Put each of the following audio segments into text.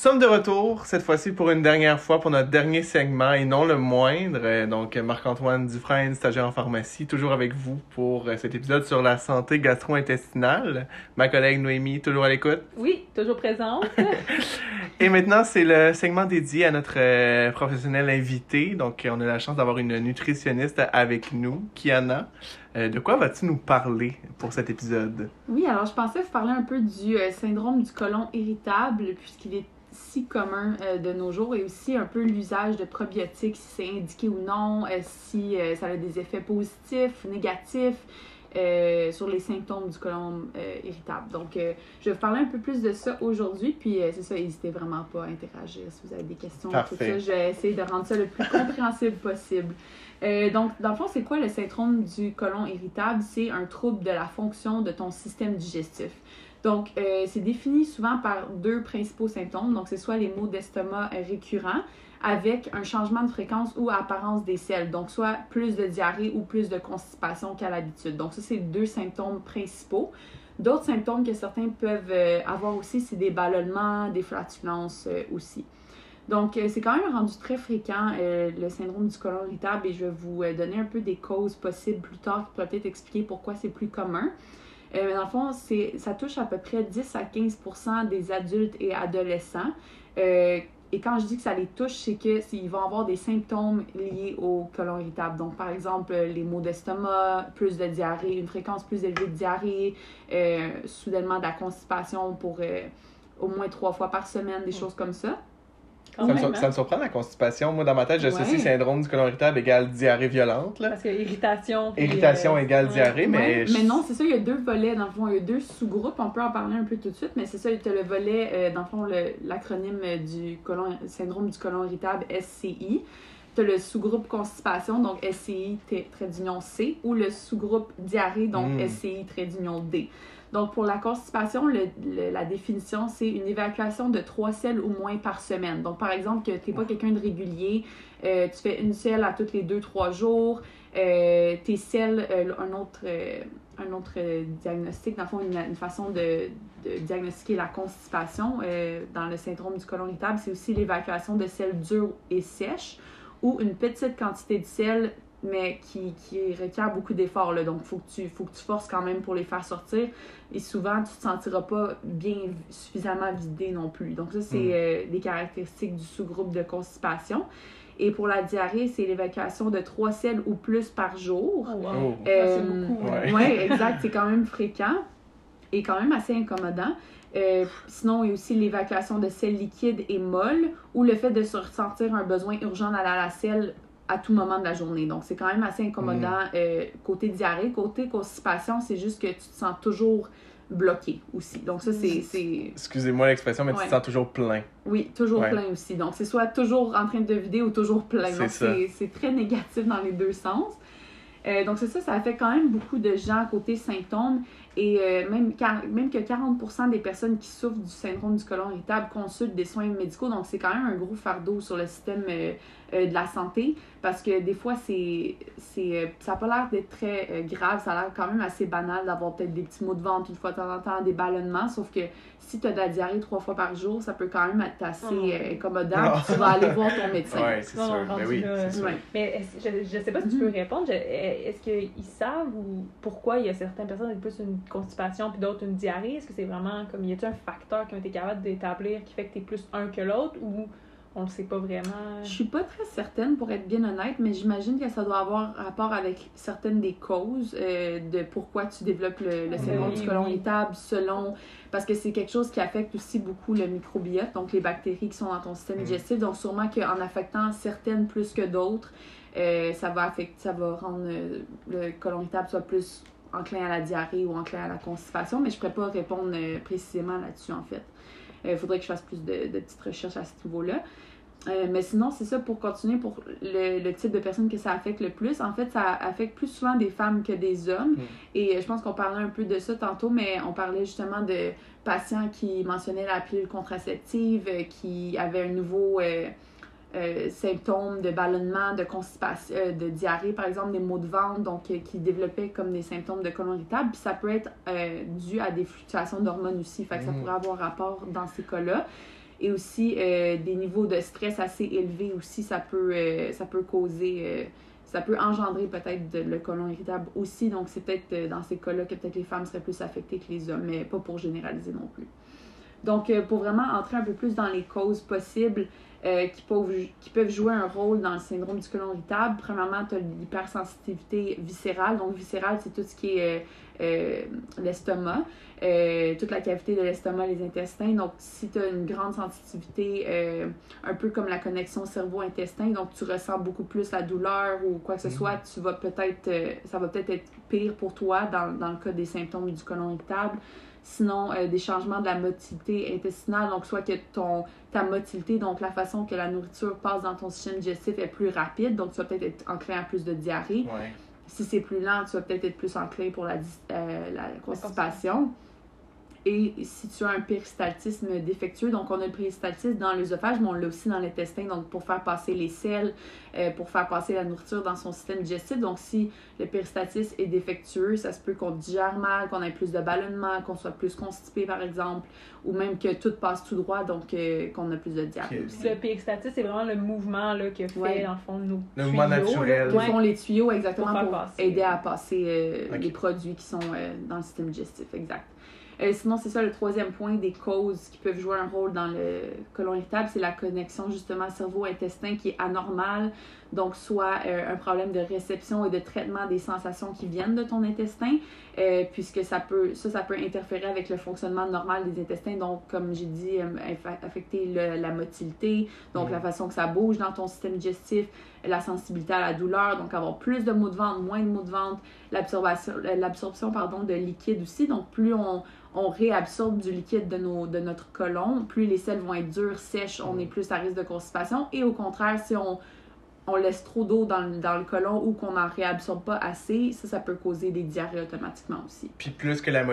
sommes de retour, cette fois-ci pour une dernière fois, pour notre dernier segment, et non le moindre. Euh, Donc, Marc-Antoine Dufresne, stagiaire en pharmacie, toujours avec vous pour euh, cet épisode sur la santé gastro-intestinale. Ma collègue Noémie, toujours à l'écoute. Oui, toujours présente. Et maintenant, c'est le segment dédié à notre euh, professionnel invité. Donc, on a la chance d'avoir une nutritionniste avec nous, Kiana. Euh, de quoi vas-tu nous parler pour cet épisode? Oui, alors je pensais vous parler un peu du euh, syndrome du côlon irritable, puisqu'il est si commun euh, de nos jours, et aussi un peu l'usage de probiotiques, si c'est indiqué ou non, euh, si euh, ça a des effets positifs négatifs. sur les symptômes du côlon euh, irritable. Donc, je vais vous parler un peu plus de ça aujourd'hui, puis c'est ça, n'hésitez vraiment pas à interagir si vous avez des questions. Tout Parfait. ça, je vais essayer de rendre ça le plus compréhensible possible. Euh, donc, dans le fond, c'est quoi le syndrome du côlon irritable? C'est un trouble de la fonction de ton système digestif. Donc, euh, c'est défini souvent par deux principaux symptômes. Donc, c'est soit les maux d'estomac récurrents avec un changement de fréquence ou apparence des selles. Donc, soit plus de diarrhée ou plus de constipation qu'à l'habitude. Donc, ça, c'est deux symptômes principaux. D'autres symptômes que certains peuvent euh, avoir aussi, c'est des ballonnements, des flatulences euh, aussi. Donc, c'est quand même rendu très fréquent, le syndrome du côlon irritable, et je vais vous donner un peu des causes possibles plus tard qui pourraient peut-être expliquer pourquoi c'est plus commun. Euh, mais dans le fond, c'est, ça touche à peu près 10 à 15% des adultes et adolescents. Euh, et quand je dis que ça les touche, c'est que c'est- ils vont avoir des symptômes liés au côlon irritable. Donc, par exemple, euh, les maux d'estomac, plus de diarrhée, une fréquence plus élevée de diarrhée, euh, soudainement de la constipation pour euh, au moins trois fois par semaine, des choses comme ça. Ça Quand me, même, hein? ça me surprend la constipation. Moi, dans ma tête, j'associe Ouais. syndrome du côlon irritable égale diarrhée violente. Là. Parce que irritation. Irritation euh, égale ouais. diarrhée, mais. Ouais, je- mais non, c'est ça, il y a deux volets, dans le fond, il y a deux sous-groupes, on peut en parler un peu tout de suite, mais c'est ça, tu as le volet, euh, dans le fond, l'acronyme euh, du colon, syndrome du côlon irritable, SCI. Tu as le sous-groupe constipation, donc SCI trait d'union C, ou le sous-groupe diarrhée, donc Mm. SCI trait d'union D. Donc, pour la constipation, le- le- la définition, c'est une évacuation de trois selles ou moins par semaine. Donc, par exemple, que tu n'es pas quelqu'un de régulier, euh, tu fais une selle à tous les deux, trois jours, euh, tes selles, euh, un autre, un autre diagnostic, dans le fond, une, une façon de, de diagnostiquer la constipation dans le syndrome du côlon irritable, c'est aussi l'évacuation de selles dures et sèches ou une petite quantité de sel mais qui, qui requiert beaucoup d'efforts. là. Donc, il faut, que tu- faut que tu forces quand même pour les faire sortir. Et souvent, tu ne te sentiras pas bien suffisamment vidé non plus. Donc, ça, c'est Mm. euh, des caractéristiques du sous-groupe de constipation. Et pour la diarrhée, c'est l'évacuation de trois selles ou plus par jour. Oh, wow. Oh. Ça, c'est Euh, beaucoup. hein. ouais. Ouais, exact. C'est quand même fréquent et quand même assez incommodant. Euh, sinon, il y a aussi l'évacuation de selles liquides et molles ou le fait de se ressentir un besoin urgent d'aller à la selle à tout moment de la journée. Donc, c'est quand même assez incommodant euh, côté diarrhée. Côté constipation, c'est juste que tu te sens toujours bloqué aussi. Donc, ça, c'est... Excusez-moi l'expression, mais tu te sens toujours plein. Oui, toujours Ouais. plein aussi. Donc, c'est soit toujours en train de vider ou toujours plein. C'est Donc, c'est très négatif dans les deux sens. Euh, donc, c'est ça, ça affecte quand même beaucoup de gens côté symptômes. Et euh, même, quar- même que 40 des personnes qui souffrent du syndrome du côlon irritable consultent des soins médicaux. Donc, c'est quand même un gros fardeau sur le système euh, euh, de la santé. Parce que des fois, c'est c'est euh, ça n'a pas l'air d'être très euh, grave. Ça a l'air quand même assez banal d'avoir peut-être des petits maux de ventre une fois de temps en temps, des ballonnements. Sauf que si tu as de la diarrhée trois fois par jour, ça peut quand même être assez Oh. euh, incommodant. Puis tu vas aller voir ton médecin. Ouais, c'est Non, sûr. rendu Mais oui, c'est sûr. Ouais. Mais je, je sais pas si tu Mhm. peux répondre. Je- Est-ce qu'ils savent ou pourquoi il y a certaines personnes avec plus une constipation puis d'autres une diarrhée? Est-ce que c'est vraiment comme y a-t-il un facteur qui ont été capable d'établir qui fait que t'es plus un que l'autre ou on le sait pas vraiment? Je suis pas très certaine pour être bien honnête, mais j'imagine que ça doit avoir rapport avec certaines des causes euh, de pourquoi tu développes le, le syndrome Oui, du côlon oui. irritable selon parce que c'est quelque chose qui affecte aussi beaucoup le microbiote, donc les bactéries qui sont dans ton système Mm. digestif. Donc sûrement qu'en affectant certaines plus que d'autres, euh, ça va affecter, ça va rendre euh, le côlon irritable soit plus enclin à la diarrhée ou enclin à la constipation, mais je pourrais pas répondre précisément là-dessus en fait. Il faudrait que je fasse plus de, de petites recherches à ce niveau-là. Euh, mais sinon, c'est ça pour continuer pour le, le type de personnes que ça affecte le plus. En fait, ça affecte plus souvent des femmes que des hommes. Mm. Et euh, je pense qu'on parlait un peu de ça tantôt, mais on parlait justement de patients qui mentionnaient la pilule contraceptive, euh, qui avaient un nouveau euh, euh, symptôme de ballonnement, de constipation, euh, de diarrhée, par exemple, des maux de ventre, donc euh, qui développaient comme des symptômes de colon irritable. Puis ça peut être dû à des fluctuations d'hormones aussi. Fait que ça Mm. pourrait avoir rapport dans ces cas-là. Et aussi, des niveaux de stress assez élevés aussi, ça peut, ça peut causer, ça peut engendrer peut-être le colon irritable aussi. Donc, c'est peut-être dans ces cas-là que peut-être les femmes seraient plus affectées que les hommes, mais pas pour généraliser non plus. Donc, pour vraiment entrer un peu plus dans les causes possibles, euh, qui, peuvent, qui peuvent jouer un rôle dans le syndrome du côlon irritable. Premièrement, tu as l'hypersensitivité viscérale. Donc, viscérale, c'est tout ce qui est euh, euh, l'estomac, toute la cavité de l'estomac, les intestins. Donc, si tu as une grande sensitivité, un peu comme la connexion cerveau-intestin, donc tu ressens beaucoup plus la douleur ou quoi que ce mm-hmm. soit, tu vas peut-être, ça va peut-être être pire pour toi dans, dans le cas des symptômes du côlon irritable. Sinon, euh, des changements de la motilité intestinale, donc soit que ton, ta motilité, donc la façon que la nourriture passe dans ton système digestif est plus rapide, donc tu vas peut-être être enclin à plus de diarrhée. Si c'est plus lent, tu vas peut-être être plus enclin pour la, euh, la constipation. Et si tu as un péristaltisme défectueux, donc on a le péristaltisme dans l'œsophage, mais on l'a aussi dans l'intestin, donc pour faire passer les sels, euh, pour faire passer la nourriture dans son système digestif. Donc si le péristaltisme est défectueux, ça se peut qu'on digère mal, qu'on ait plus de ballonnement, qu'on soit plus constipé par exemple, ou même que tout passe tout droit, donc euh, qu'on a plus de diarrhée. Le péristaltisme, c'est vraiment le mouvement là, que fait, dans le fond, nos Le mouvement naturel. Qui font les tuyaux exactement pour, aider à passer euh, les produits qui sont dans le système digestif, exact. Euh, sinon, c'est ça le troisième point des causes qui peuvent jouer un rôle dans le colon irritable, c'est la connexion justement cerveau-intestin qui est anormale. Donc, soit euh, un problème de réception et de traitement des sensations qui viennent de ton intestin, euh, puisque ça peut, ça, ça peut interférer avec le fonctionnement normal des intestins. Donc, comme j'ai dit, affecter la motilité, donc la façon que ça bouge dans ton système digestif, la sensibilité à la douleur, donc avoir plus de maux de ventre, moins de maux de ventre, l'absorption pardon, de liquide aussi. Donc, plus on, on réabsorbe du liquide de, nos, de notre colon, plus les selles vont être dures, sèches, on est plus à risque de constipation. Et au contraire, si on on laisse trop d'eau dans, dans, le côlon ou qu'on n'en réabsorbe pas assez, ça, ça peut causer des diarrhées automatiquement aussi. Puis plus que la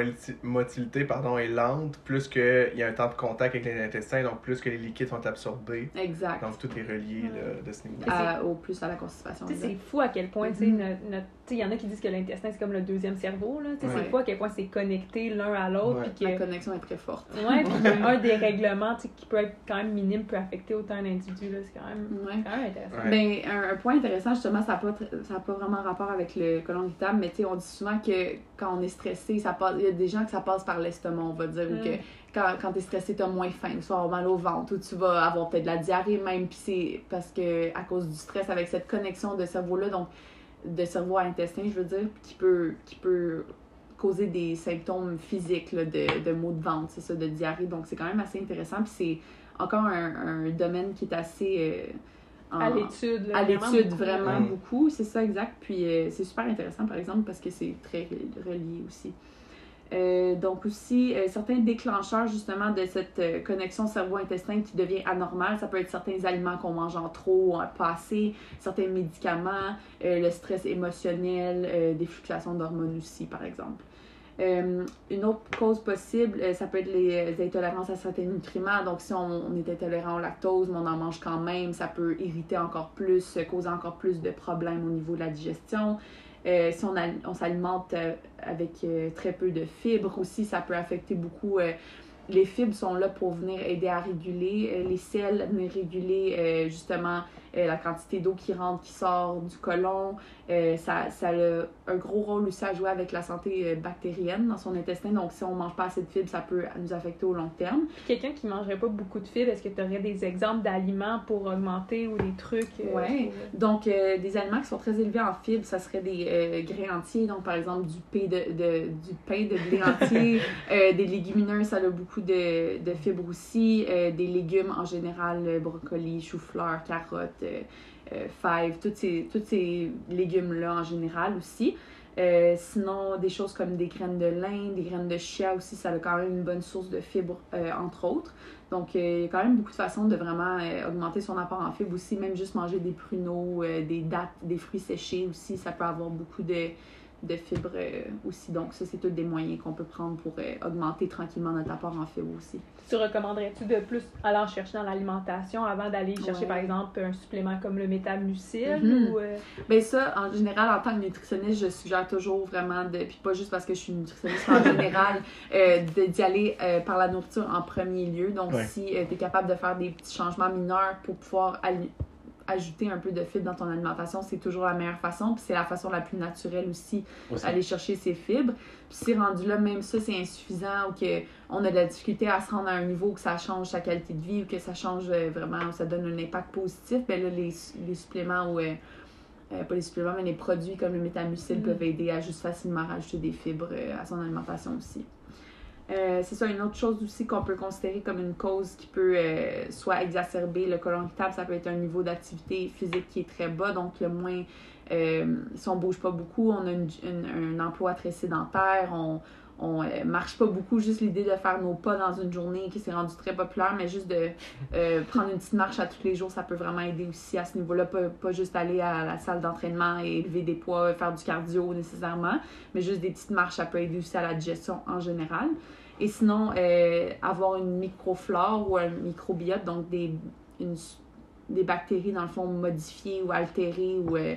motilité pardon, est lente, plus qu'il y a un temps de contact avec les intestins, donc plus que les liquides sont absorbés. Exact. Donc tout est relié là, de ce niveau-là. Au plus à la constipation. C'est fou à quel point, tu sais, mm-hmm. Il y en a qui disent que l'intestin c'est comme le deuxième cerveau. Là. C'est fou à quel point c'est connecté l'un à l'autre. Que... La connexion est très forte. Ouais, puis un des règlements qui peut être quand même minime peut affecter autant un individu. C'est quand, même, quand même intéressant. Ben, un, point intéressant, justement, ça n'a pas, ça pas vraiment rapport avec le colon irritable, mais tu sais, on dit souvent que quand on est stressé, ça passe, il y a des gens que ça passe par l'estomac, on va dire, ou que mm. quand, quand tu es stressé, tu as moins faim, tu vas avoir mal au ventre, ou tu vas avoir peut-être de la diarrhée même, puis c'est parce que à cause du stress, avec cette connexion de cerveau-là, donc de cerveau à intestin, je veux dire, qui peut, qui peut causer des symptômes physiques là, de, de maux de ventre, c'est ça, de diarrhée. Donc, c'est quand même assez intéressant. Puis c'est encore un, un, domaine qui est assez... Euh, à l'étude. À l'étude, vraiment beaucoup. C'est ça, exact. Puis euh, c'est super intéressant, par exemple, parce que c'est très relié aussi. Euh, donc aussi, euh, certains déclencheurs justement de cette connexion cerveau-intestin qui devient anormale, ça peut être certains aliments qu'on mange en trop, ou pas assez, certains médicaments, le stress émotionnel, des fluctuations d'hormones aussi, par exemple. Euh, une autre cause possible, euh, ça peut être les, intolérances à certains nutriments. Donc, si on, est intolérant au lactose, mais on en mange quand même, ça peut irriter encore plus, causer encore plus de problèmes au niveau de la digestion. Euh, si on, on s'alimente avec très peu de fibres aussi, ça peut affecter beaucoup. les fibres sont là pour venir aider à réguler les sels, venir réguler justement la quantité d'eau qui rentre, qui sort du côlon. Euh, ça, ça, a un gros rôle aussi à jouer avec la santé euh, bactérienne dans son intestin. Donc, si on mange pas assez de fibres, ça peut nous affecter au long terme. Quelqu'un qui mangerait pas beaucoup de fibres, est-ce que tu aurais des exemples d'aliments pour augmenter ou des trucs? Euh, oui. Donc, des aliments qui sont très élevés en fibres, ça serait des grains entiers. Donc, par exemple, du pain de, de du pain de blé entier. des légumineuses, ça a beaucoup de, de fibres aussi. des légumes en général, brocoli, chou-fleur, carottes euh, five, tous ces, tous ces légumes-là en général aussi. Euh, sinon, des choses comme des graines de lin, des graines de chia aussi, ça a quand même une bonne source de fibres, euh, entre autres. Donc, il y a quand même beaucoup de façons de vraiment augmenter son apport en fibres aussi. Même juste manger des pruneaux, des dattes, des fruits séchés aussi, ça peut avoir beaucoup de, de fibres euh, aussi. Donc, ça, c'est tous des moyens qu'on peut prendre pour euh, augmenter tranquillement notre apport en fibres aussi. Tu recommanderais-tu de plus aller en chercher dans l'alimentation avant d'aller chercher, Ouais. par exemple, un supplément comme le métamucil Mhm. ou... euh, Ben ça, en général, en tant que nutritionniste, je suggère toujours vraiment de, puis pas juste parce que je suis nutritionniste en général, euh, de- d'y aller euh, par la nourriture en premier lieu. Donc, Ouais. si tu es capable de faire des petits changements mineurs pour pouvoir ajouter un peu de fibres dans ton alimentation, c'est toujours la meilleure façon. Puis c'est la façon la plus naturelle aussi Aussi. aller chercher ces fibres. Puis si rendu là, même ça, c'est insuffisant ou qu'on a de la difficulté à se rendre à un niveau que ça change sa qualité de vie ou que ça change euh, vraiment, ou ça donne un impact positif, ben là, les, les suppléments ou... euh, euh, pas les suppléments, mais les produits comme le métamucil Mhm. peuvent aider à juste facilement rajouter des fibres euh, à son alimentation aussi. Euh, c'est ça, une autre chose aussi qu'on peut considérer comme une cause qui peut euh, soit exacerber le côlon irritable, ça peut être un niveau d'activité physique qui est très bas, donc le moins, euh, si on bouge pas beaucoup, on a un emploi très sédentaire, on, on euh, marche pas beaucoup, juste l'idée de faire nos pas dans une journée qui s'est rendu très populaire, mais juste de euh, prendre une petite marche à tous les jours, ça peut vraiment aider aussi à ce niveau-là, pas, juste aller à la salle d'entraînement et élever des poids, faire du cardio nécessairement, mais juste des petites marches, ça peut aider aussi à la digestion en général. Et sinon, euh, avoir une microflore ou un microbiote, donc des, des bactéries dans le fond modifiées ou altérées ou euh,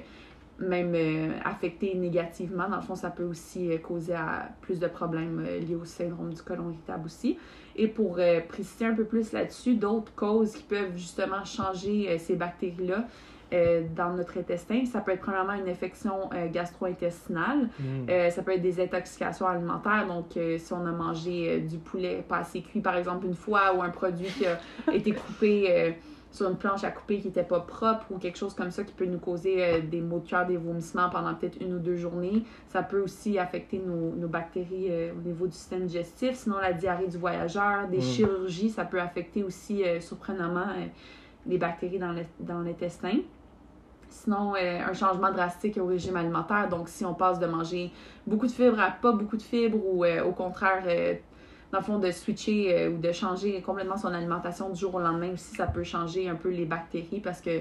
même euh, affectées négativement, dans le fond, ça peut aussi euh, causer à plus de problèmes euh, liés au syndrome du côlon irritable aussi. Et pour préciser un peu plus là-dessus, d'autres causes qui peuvent justement changer ces bactéries-là dans notre intestin, ça peut être premièrement une infection gastro-intestinale. Mm. Euh, ça peut être des intoxications alimentaires. Donc, si on a mangé du poulet pas assez cuit, par exemple, une fois, ou un produit qui a été coupé sur une planche à couper qui n'était pas propre, ou quelque chose comme ça qui peut nous causer euh, des maux de cœur, des vomissements pendant peut-être une ou deux journées. Ça peut aussi affecter nos, nos bactéries euh, au niveau du système digestif. Sinon, la diarrhée du voyageur, des Mm. chirurgies, ça peut affecter aussi, euh, surprenamment, les bactéries dans l'intestin. Sinon, euh, un changement drastique au régime alimentaire. Donc, si on passe de manger beaucoup de fibres à pas beaucoup de fibres ou euh, au contraire, euh, dans le fond, de switcher euh, ou de changer complètement son alimentation du jour au lendemain aussi, ça peut changer un peu les bactéries parce que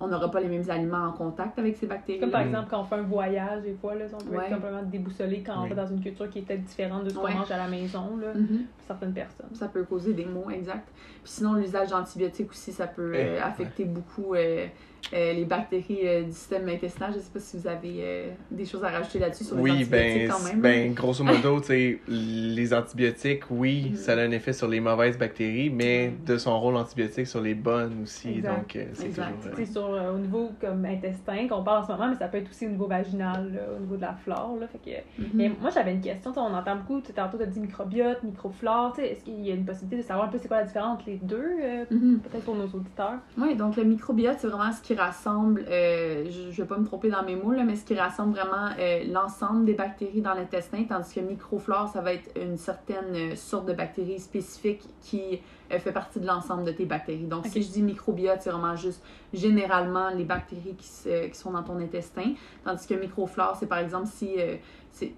on n'aura pas les mêmes aliments en contact avec ces bactéries. Comme par Mm. exemple quand on fait un voyage, des fois, là, on peut Ouais. être complètement déboussolé quand on va dans une culture qui est peut-être différente de ce qu'on Ouais. mange à la maison, là, pour certaines personnes. Ça peut causer des maux, exact. Puis sinon, l'usage d'antibiotiques aussi, ça peut euh, Eh, affecter beaucoup euh, euh, les bactéries euh, du système intestinal. Je sais pas si vous avez euh, des choses à rajouter là-dessus sur les Oui, antibiotiques ben, quand même. ben, grosso modo, tu sais, les antibiotiques, oui, Mhm. ça a un effet sur les mauvaises bactéries, mais Mhm. de son rôle antibiotique sur les bonnes aussi. Exact. Donc, euh, c'est Exact. toujours. euh, C'est sur euh, au niveau comme intestin qu'on parle en ce moment, mais ça peut être aussi au niveau vaginal, là, au niveau de la flore. Là, fait que... Mhm. Mais moi, j'avais une question. On entend beaucoup, tantôt, tu as dit microbiote, microflore. tu sais, Est-ce qu'il y a une possibilité de savoir un peu c'est quoi la différence entre les deux, peut-être pour nos auditeurs? Oui, donc le microbiote, c'est vraiment ce qui rassemble, euh, je ne vais pas me tromper dans mes mots, là, mais ce qui rassemble vraiment euh, l'ensemble des bactéries dans l'intestin, tandis que microflore, ça va être une certaine euh, sorte de bactéries spécifique qui euh, fait partie de l'ensemble de tes bactéries. Donc, si je dis microbiote, c'est vraiment juste généralement les bactéries qui, se- qui sont dans ton intestin, tandis que microflore, c'est par exemple si euh, c'est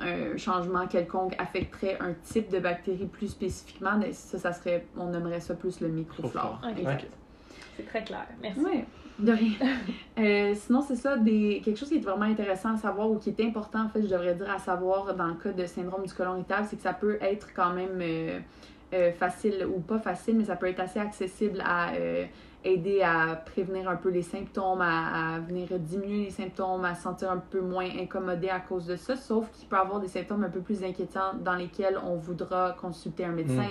un changement quelconque affecterait un type de bactérie plus spécifiquement, ben, ça, ça serait, on aimerait ça plus le microflore. Ok. Exact. Ok. C'est très clair. Merci. Oui, de rien. Euh, sinon, c'est ça, des, quelque chose qui est vraiment intéressant à savoir ou qui est important, en fait, je devrais dire à savoir dans le cas de syndrome du côlon irritable, c'est que ça peut être quand même euh, euh, facile ou pas facile, mais ça peut être assez accessible à aider à prévenir un peu les symptômes, à, à venir diminuer les symptômes, à se sentir un peu moins incommodé à cause de ça, sauf qu'il peut avoir des symptômes un peu plus inquiétants dans lesquels on voudra consulter un médecin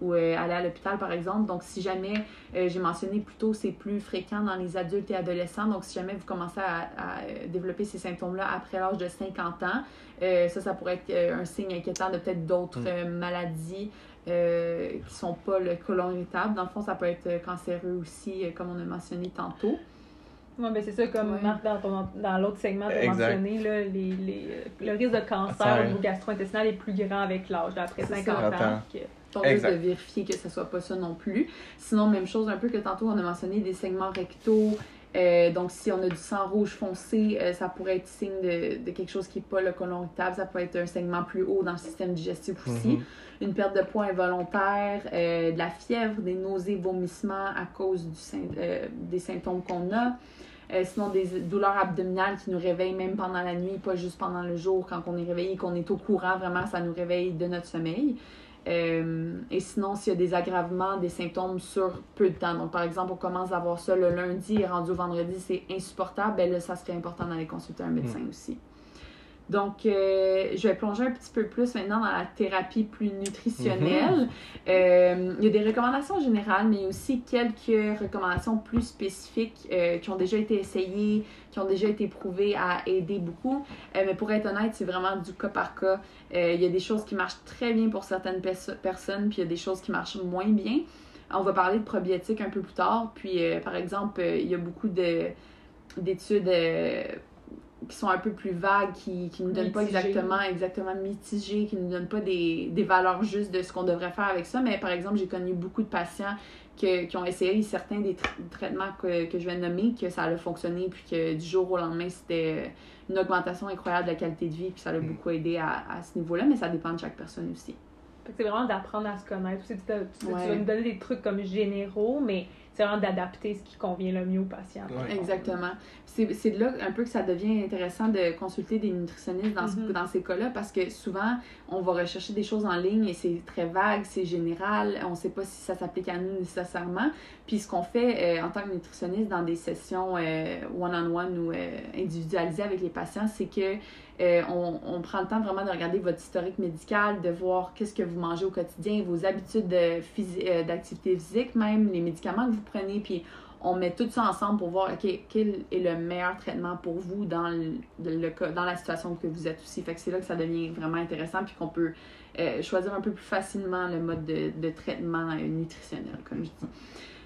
ou euh, aller à l'hôpital, par exemple. Donc, si jamais, euh, j'ai mentionné plus tôt, c'est plus fréquent dans les adultes et adolescents. Donc, si jamais vous commencez à, à, euh, développer ces symptômes-là après l'âge de 50 ans, euh, ça, ça pourrait être un signe inquiétant de peut-être d'autres Mm. maladies euh, qui sont pas le côlon irritable. Dans le fond, ça peut être euh, cancéreux aussi, euh, comme on a mentionné tantôt. Ouais, ben c'est ça, comme Ouais. Marc, dans, ton- dans l'autre segment, tu as mentionné, là, les, les, euh, le risque de cancer au niveau gastro-intestinal est plus grand avec l'âge, après C'est 50 ça. ans. Que- Donc, juste de vérifier que ce soit pas ça non plus. Sinon, même chose un peu que tantôt, on a mentionné des segments rectaux. Euh, donc, si on a du sang rouge foncé, euh, ça pourrait être signe de, de quelque chose qui n'est pas le côlon irritable. Ça peut être un segment plus haut dans le système digestif aussi. Mhm. Une perte de poids involontaire, euh, de la fièvre, des nausées, vomissements à cause du, euh, des symptômes qu'on a. Euh, sinon, des douleurs abdominales qui nous réveillent même pendant la nuit, pas juste pendant le jour, quand on est réveillé, qu'on est au courant, vraiment, ça nous réveille de notre sommeil. Euh, et sinon, s'il y a des aggravements, des symptômes sur peu de temps, donc par exemple, on commence à avoir ça le lundi et rendu au vendredi, c'est insupportable, ben là, ça serait important d'aller consulter un médecin aussi. Donc, euh, je vais plonger un petit peu plus maintenant dans la thérapie plus nutritionnelle. Euh, il y a des recommandations générales, mais aussi quelques recommandations plus spécifiques euh, qui ont déjà été essayées, qui ont déjà été prouvées à aider beaucoup. mais pour être honnête, c'est vraiment du cas par cas. il y a des choses qui marchent très bien pour certaines personnes, puis il y a des choses qui marchent moins bien. On va parler de probiotiques un peu plus tard. Puis, par exemple, il y a beaucoup d'études qui sont un peu plus vagues, qui, qui nous donnent pas exactement, exactement mitigées, qui nous donnent pas des, des valeurs justes de ce qu'on devrait faire avec ça. Mais par exemple, j'ai connu beaucoup de patients que, qui ont essayé certains des traitements que, que, je viens de nommer, que ça a fonctionné, puis que du jour au lendemain, c'était une augmentation incroyable de la qualité de vie, puis ça a mm. beaucoup aidé à, à ce niveau-là, mais ça dépend de chaque personne aussi. C'est vraiment d'apprendre à se connaître. Tu, tu, vas nous donner des trucs comme généraux, mais c'est vraiment d'adapter ce qui convient le mieux au patient. Exactement. C'est de là un peu que ça devient intéressant de consulter des nutritionnistes dans, mm-hmm. dans ces cas-là parce que souvent, on va rechercher des choses en ligne et c'est très vague, c'est général, on ne sait pas si ça s'applique à nous nécessairement. Puis ce qu'on fait euh, en tant que nutritionniste dans des sessions euh, one-on-one ou euh, individualisées avec les patients, c'est que on, on, prend le temps vraiment de regarder votre historique médical, de voir qu'est-ce que vous mangez au quotidien, vos habitudes d'activité physique, même les médicaments que vous prenez, puis on met tout ça ensemble pour voir quel est le meilleur traitement pour vous dans le, dans la situation que vous êtes aussi. Fait que c'est là que ça devient vraiment intéressant puis qu'on peut euh, choisir un peu plus facilement le mode de, de traitement euh, nutritionnel, comme je dis.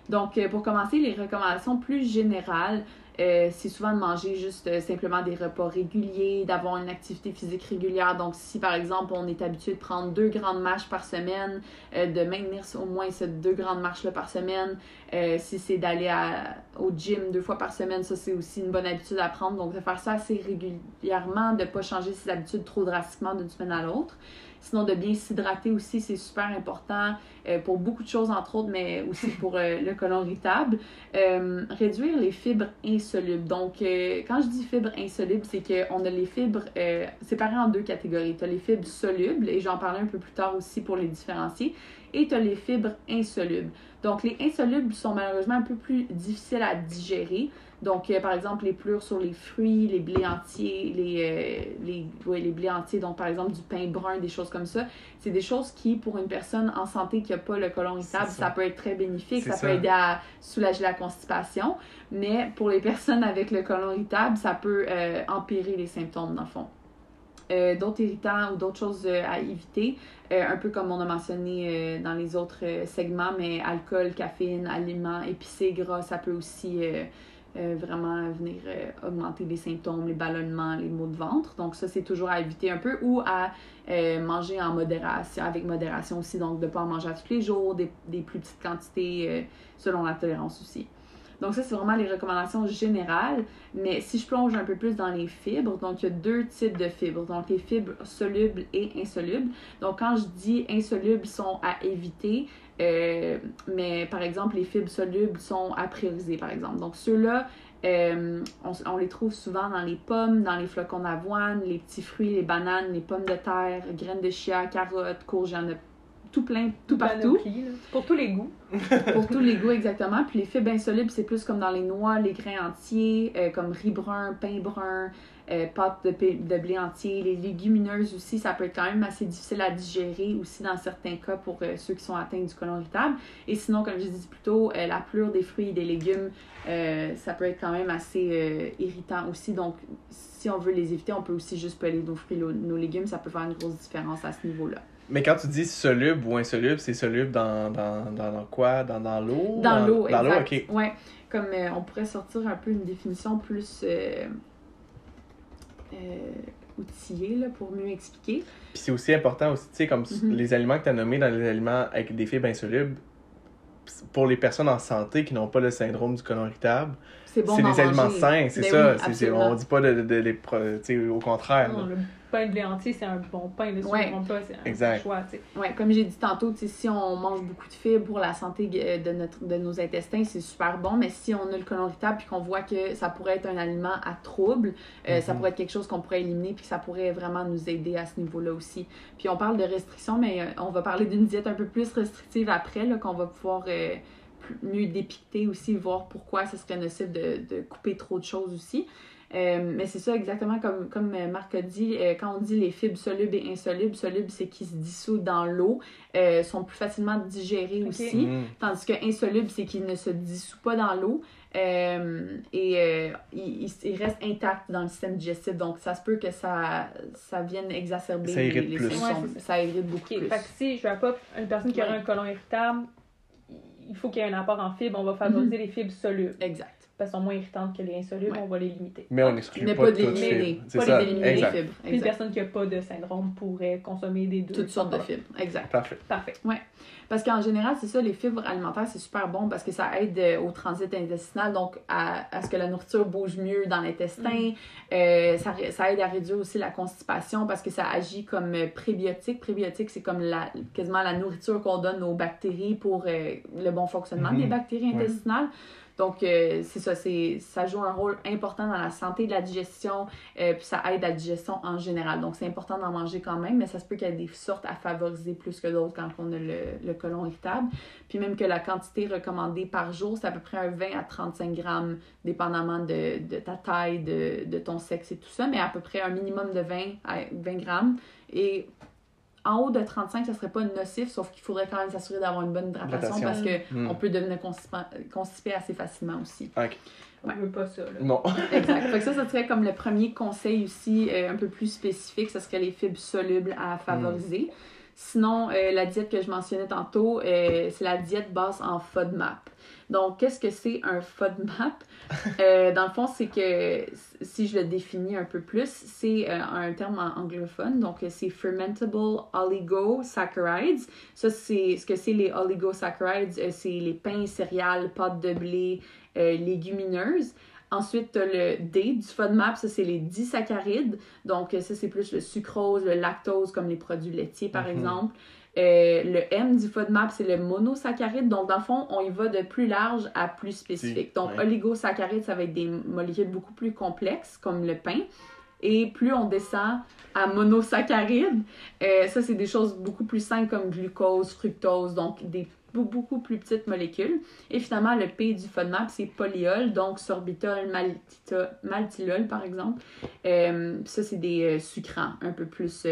Donc, euh, pour commencer, les recommandations plus générales, euh, c'est souvent de manger juste euh, simplement des repas réguliers, d'avoir une activité physique régulière. Donc, si par exemple on est habitué de prendre deux grandes marches par semaine, de maintenir au moins ces deux grandes marches-là par semaine. si c'est d'aller au gym deux fois par semaine, ça c'est aussi une bonne habitude à prendre. Donc, de faire ça assez régulièrement, de ne pas changer ses habitudes trop drastiquement d'une semaine à l'autre. Sinon, de bien s'hydrater aussi, c'est super important euh, pour beaucoup de choses, entre autres, mais aussi pour euh, le colon irritable. Euh, réduire les fibres insolubles. Donc, quand je dis fibres insolubles, c'est qu'on a les fibres séparées en deux catégories. Tu as les fibres solubles, et j'en parlerai un peu plus tard aussi pour les différencier, et tu as les fibres insolubles. Donc, les insolubles sont malheureusement un peu plus difficiles à digérer. Donc, euh, par exemple, les plures sur les fruits, les blés entiers, les, euh, les, les blés entiers, donc par exemple du pain brun, des choses comme ça. C'est des choses qui, pour une personne en santé qui n'a pas le colon irritable, ça. peut être très bénéfique, ça, peut aider à soulager la constipation. Mais pour les personnes avec le colon irritable, ça peut euh, empirer les symptômes, dans le fond. d'autres irritants ou d'autres choses à éviter, un peu comme on a mentionné dans les autres segments, mais alcool, caféine, aliments épicés, gras, ça peut aussi euh, vraiment venir euh, augmenter les symptômes, les ballonnements, les maux de ventre. Donc ça, c'est toujours à éviter un peu ou à euh, manger en modération, avec modération aussi, donc de ne pas en manger à tous les jours, des, des plus petites quantités selon la tolérance aussi. Donc ça, c'est vraiment les recommandations générales. Mais si je plonge un peu plus dans les fibres, donc il y a deux types de fibres. Donc les fibres solubles et insolubles. Donc quand je dis insolubles, sont à éviter. Euh, mais par exemple, les fibres solubles sont à prioriser, par exemple. Donc ceux-là, euh, on, les trouve souvent dans les pommes, dans les flocons d'avoine, les petits fruits, les bananes, les pommes de terre, graines de chia, carottes, courges, tout plein, tout partout. Pour tous les goûts. pour tous les goûts, exactement. Puis les fibres insolubles, c'est plus comme dans les noix, les grains entiers, euh, comme riz brun, pain brun, euh, pâte de, de, blé entier. Les légumineuses aussi, ça peut être quand même assez difficile à digérer aussi dans certains cas pour euh, ceux qui sont atteints du côlon irritable. Et sinon, comme je disais plus tôt, la plure des fruits et des légumes, ça peut être quand même assez irritant aussi. Donc, si on veut les éviter, on peut aussi juste peler nos fruits, nos légumes. Ça peut faire une grosse différence à ce niveau-là. Mais quand tu dis soluble ou insoluble, c'est soluble dans, dans, dans, quoi? Dans, dans l'eau? Dans, l'eau, Dans l'eau, ok. Ouais. Comme euh, on pourrait sortir un peu une définition plus euh, euh, outillée là, pour mieux expliquer. Puis c'est aussi important aussi, tu sais, comme mm-hmm. les aliments que tu as nommés dans les aliments avec des fibres insolubles, pour les personnes en santé qui n'ont pas le syndrome du colon irritable, c'est bon des aliments sains, c'est ben ça. Oui, on dit pas de, de, de, au contraire. pain de blé entier, c'est un bon pain. Si Ouais. pas, c'est un Exact. bon choix. tu sais. Ouais, comme j'ai dit tantôt, si on mange beaucoup de fibres pour la santé euh, de, notre, de nos intestins, c'est super bon, mais si on a le côlon irritable puis qu'on voit que ça pourrait être un aliment à trouble, euh, ça Mhm. pourrait être quelque chose qu'on pourrait éliminer puis ça pourrait vraiment nous aider à ce niveau-là aussi. Puis on parle de restrictions, mais euh, on va parler d'une diète un peu plus restrictive après, là, qu'on va pouvoir euh, mieux dépicter aussi, voir pourquoi ce serait nocif de, de couper trop de choses aussi. Euh, mais c'est ça exactement comme, comme euh, Marc a dit, euh, quand on dit les fibres solubles et insolubles, solubles c'est qui se dissoutent dans l'eau, euh, sont plus facilement digérées Ok. aussi, Mm. tandis que insolubles c'est qu'ils ne se dissoutent pas dans l'eau euh, et euh, ils, ils- ils restent intacts dans le système digestif. Donc ça se peut que ça, ça vienne exacerber Ça les, les plus. symptômes. Ouais, c'est ça. irrite beaucoup Ok, plus. Fait que si je vois pas une personne qui aurait un côlon irritable, il faut qu'il y ait un apport en fibres. On va favoriser les fibres solubles. Exact. Sont moins irritantes que les insolubles, Ouais. on va les limiter. Mais on n'exclut Mais pas, pas toutes d'éliminer, fibres. Pas ça, les exact. fibres. Une personne qui n'a pas de syndrome pourrait consommer des deux. Toutes sortes de fibres. Exact. Parfait. Parfait. Parce qu'en général, c'est ça, les fibres alimentaires, c'est super bon parce que ça aide euh, au transit intestinal, donc à, à ce que la nourriture bouge mieux dans l'intestin. Euh, ça, aide à réduire aussi la constipation parce que ça agit comme euh, prébiotique. Prébiotique, c'est comme la, quasiment la nourriture qu'on donne aux bactéries pour euh, le bon fonctionnement Mhm. des bactéries Ouais. Donc, euh, c'est ça, c'est, ça joue un rôle important dans la santé de la digestion, euh, puis ça aide la digestion en général. Donc, c'est important d'en manger quand même, mais ça se peut qu'il y ait des sortes à favoriser plus que d'autres quand on a le, le côlon irritable. Puis même que la quantité recommandée par jour, c'est à peu près un 20 à 35 grammes, dépendamment de, de ta taille, de, de ton sexe et tout ça, mais à peu près un minimum de 20 à 20 grammes. Et en haut de 35, ça serait pas nocif, sauf qu'il faudrait quand même s'assurer d'avoir une bonne hydratation Hydratation. parce que Mm. on peut devenir constipé assez facilement aussi. Ok. On Ouais. veut pas ça. Là. Non. Exact. Fait que ça, ça serait comme le premier conseil aussi, euh, un peu plus spécifique, ça serait les fibres solubles à favoriser. Sinon, euh, la diète que je mentionnais tantôt, euh, c'est la diète basse en FODMAP. Donc, qu'est-ce que c'est un FODMAP? Euh, dans le fond, c'est que, si je le définis un peu plus, c'est euh, un terme en anglophone, donc c'est Fermentable Oligosaccharides. Ça, c'est ce que c'est les oligosaccharides, euh, c'est les pains, céréales, pâtes de blé, légumineuses. Ensuite, tu as le D du FODMAP, ça c'est les disaccharides. Donc, ça c'est plus le sucrose, le lactose, comme les produits laitiers par Mhm. exemple. Euh, le M du FODMAP, c'est le monosaccharide. Donc, dans le fond, on y va de plus large à plus spécifique. Donc, ouais. oligosaccharides, ça va être des molécules beaucoup plus complexes, comme le pain. Et plus on descend à monosaccharides, euh, ça, c'est des choses beaucoup plus simples comme glucose, fructose, donc des beaucoup plus petites molécules. Et finalement, le P du FODMAP, c'est polyol, donc sorbitol, maltita- maltilol, par exemple. Euh, ça, c'est des sucrants, un peu plus...